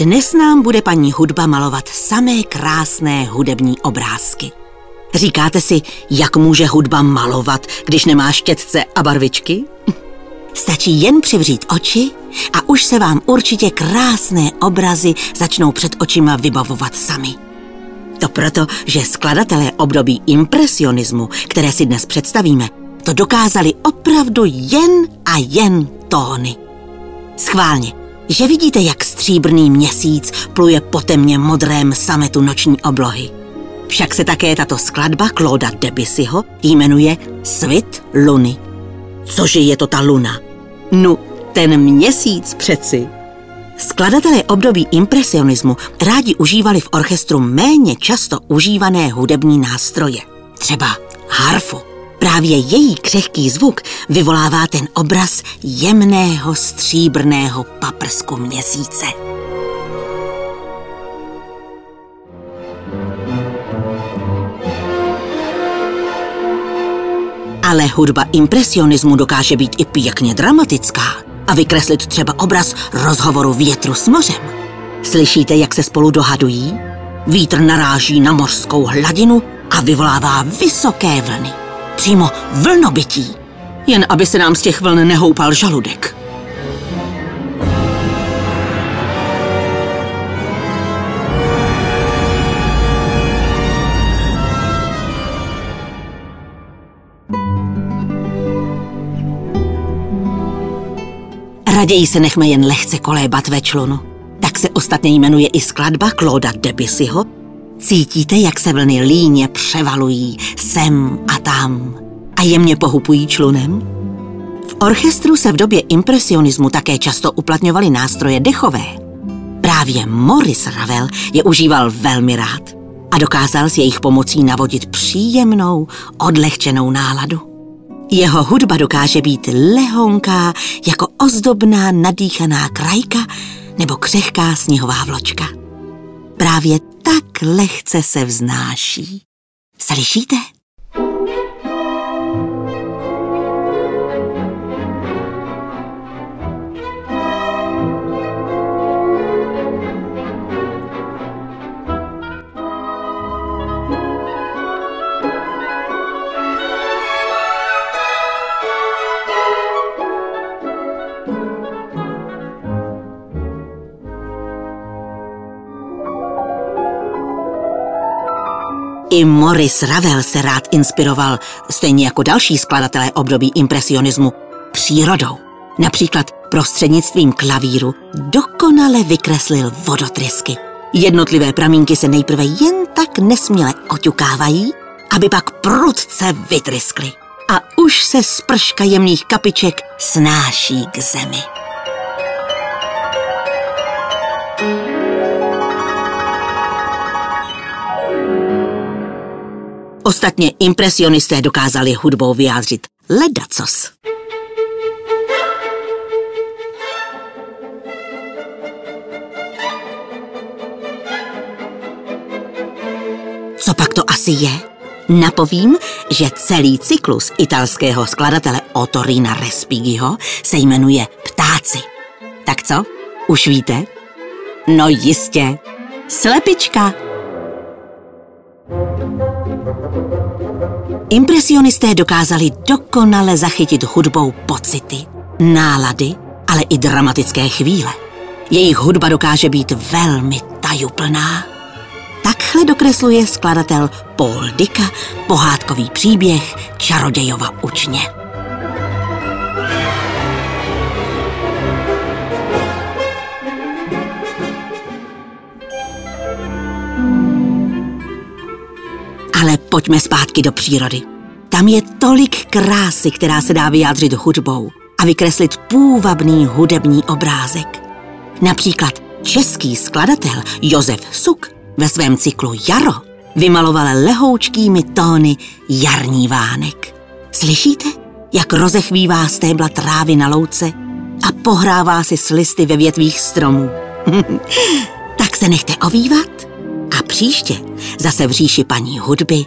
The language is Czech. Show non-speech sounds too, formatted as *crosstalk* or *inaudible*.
Dnes nám bude paní hudba malovat samé krásné hudební obrázky. Říkáte si, jak může hudba malovat, když nemá štětce a barvičky? *laughs* Stačí jen přivřít oči a už se vám určitě krásné obrazy začnou před očima vybavovat sami. To proto, že skladatelé období impresionismu, které si dnes představíme, to dokázali opravdu jen a jen tóny. Schválně, že vidíte, jak stříbrný měsíc pluje po temně modrém sametu noční oblohy. Však se také tato skladba Clauda Debussyho jmenuje Svit luny. Cože je to ta luna? No, ten měsíc přeci. Skladatelé období impresionismu rádi užívali v orchestru méně často užívané hudební nástroje. Třeba harfu. Právě její křehký zvuk vyvolává ten obraz jemného stříbrného paprsku měsíce. Ale hudba impresionismu dokáže být i pěkně dramatická a vykreslit třeba obraz rozhovoru větru s mořem. Slyšíte, jak se spolu dohadují? Vítr naráží na mořskou hladinu a vyvolává vysoké vlny. Přímo vlnobytí. Jen aby se nám z těch vln nehoupal žaludek. Raději se nechme jen lehce kolébat ve člunu. Tak se ostatně jmenuje i skladba Clauda Debussyho. Cítíte, jak se vlny líně převalují sem a tam a jemně pohupují člunem? V orchestru se v době impresionismu také často uplatňovaly nástroje dechové. Právě Maurice Ravel je užíval velmi rád a dokázal s jejich pomocí navodit příjemnou, odlehčenou náladu. Jeho hudba dokáže být lehonká jako ozdobná nadýchaná krajka nebo křehká sněhová vločka. Právě tak lehce se vznáší. Slyšíte? I Maurice Ravel se rád inspiroval, stejně jako další skladatelé období impresionismu, přírodou. Například prostřednictvím klavíru dokonale vykreslil vodotrysky. Jednotlivé pramínky se nejprve jen tak nesměle oťukávají, aby pak prudce vytryskly. A už se sprška jemných kapiček snáší k zemi. Ostatně impresionisté dokázali hudbou vyjádřit ledacos. Co pak to asi je? Napovím, že celý cyklus italského skladatele Otorina Respigiho se jmenuje Ptáci. Tak co? Už víte? No jistě. Slepička. Impresionisté dokázali dokonale zachytit hudbou pocity, nálady, ale i dramatické chvíle. Jejich hudba dokáže být velmi tajuplná. Takhle dokresluje skladatel Paul Dicka pohádkový příběh Čarodějova učně. Pojďme zpátky do přírody. Tam je tolik krásy, která se dá vyjádřit hudbou a vykreslit půvabný hudební obrázek. Například český skladatel Josef Suk ve svém cyklu Jaro vymaloval lehoučkými tóny jarní vánek. Slyšíte, jak rozechvívá stébla trávy na louce a pohrává si s listy ve větvích stromů. *laughs* tak se nechte ovývat a příště zase v říši paní hudby